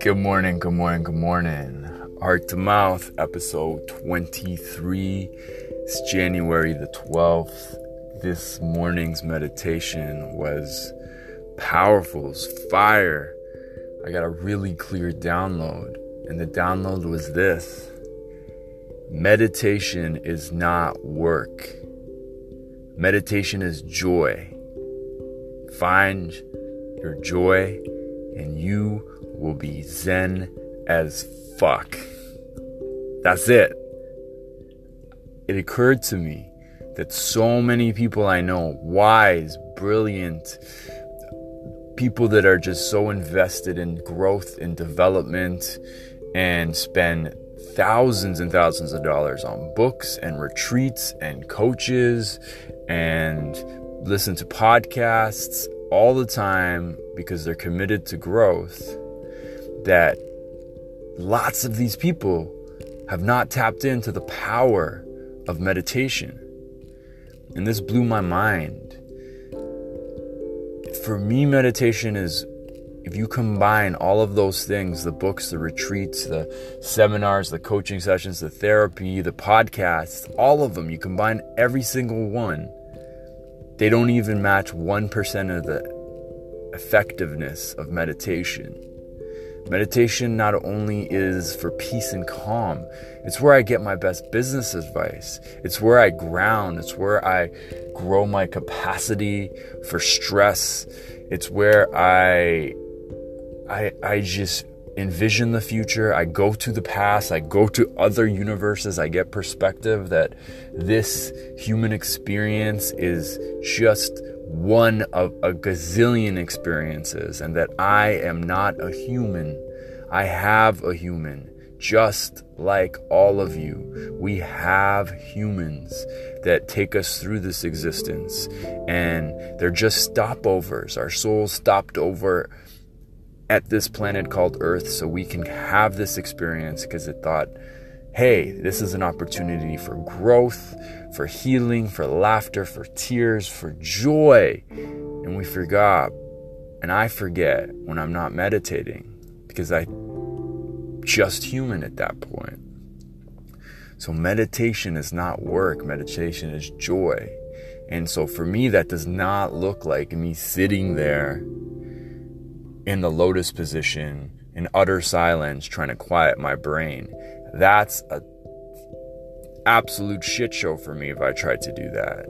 Good morning, good morning, good morning. Heart to Mouth, episode 23. It's January the 12th. This morning's meditation was powerful, it was fire. I got a really clear download, and the download was this Meditation is not work, meditation is joy. Find your joy, and you will be zen as fuck. That's it. It occurred to me that so many people I know, wise, brilliant, people that are just so invested in growth and development and spend thousands and thousands of dollars on books and retreats and coaches and listen to podcasts all the time because they're committed to growth that lots of these people have not tapped into the power of meditation. And this blew my mind. For me, meditation is if you combine all of those things the books, the retreats, the seminars, the coaching sessions, the therapy, the podcasts all of them, you combine every single one they don't even match 1% of the effectiveness of meditation. Meditation not only is for peace and calm, it's where I get my best business advice. It's where I ground. It's where I grow my capacity for stress. It's where I I I just envision the future. I go to the past. I go to other universes. I get perspective that this human experience is just one of a gazillion experiences and that I am not a human. I have a human. Just like all of you, we have humans that take us through this existence, and they're just stopovers. Our souls stopped over at this planet called Earth so we can have this experience because it thought, hey, this is an opportunity for growth, for healing, for laughter, for tears, for joy. And we forgot, and I forget when I'm not meditating because I just human at that point. So meditation is not work, meditation is joy. And so for me that does not look like me sitting there in the lotus position in utter silence trying to quiet my brain. That's a absolute shit show for me if I tried to do that.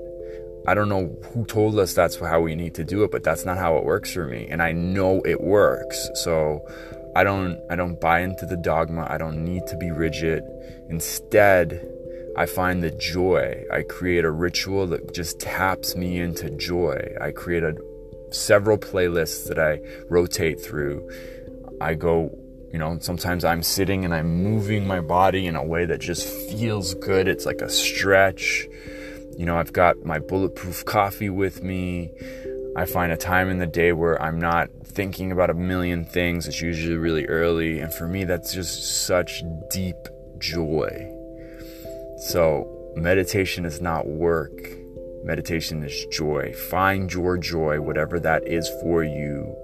I don't know who told us that's how we need to do it, but that's not how it works for me. And I know it works. So I don't I don't buy into the dogma. I don't need to be rigid. Instead, I find the joy. I create a ritual that just taps me into joy. I create a several playlists that I rotate through. I go, you know, sometimes I'm sitting and I'm moving my body in a way that just feels good. It's like a stretch. You know, I've got my bulletproof coffee with me. I find a time in the day where I'm not thinking about a million things. It's usually really early. And for me, that's just such deep joy. So, meditation is not work Meditation is joy. Find your joy, whatever that is for you.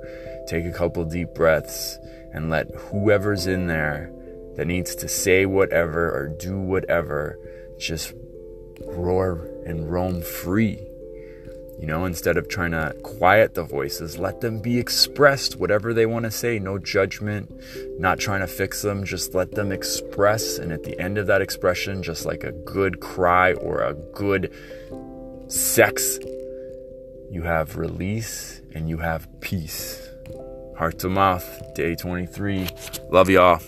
Take a couple deep breaths and let whoever's in there that needs to say whatever or do whatever just roar and roam free. You know, instead of trying to quiet the voices, let them be expressed, whatever they want to say. No judgment, not trying to fix them. Just let them express. And at the end of that expression, just like a good cry or a good sex, you have release and you have peace. Heart to mouth, day 23. Love y'all.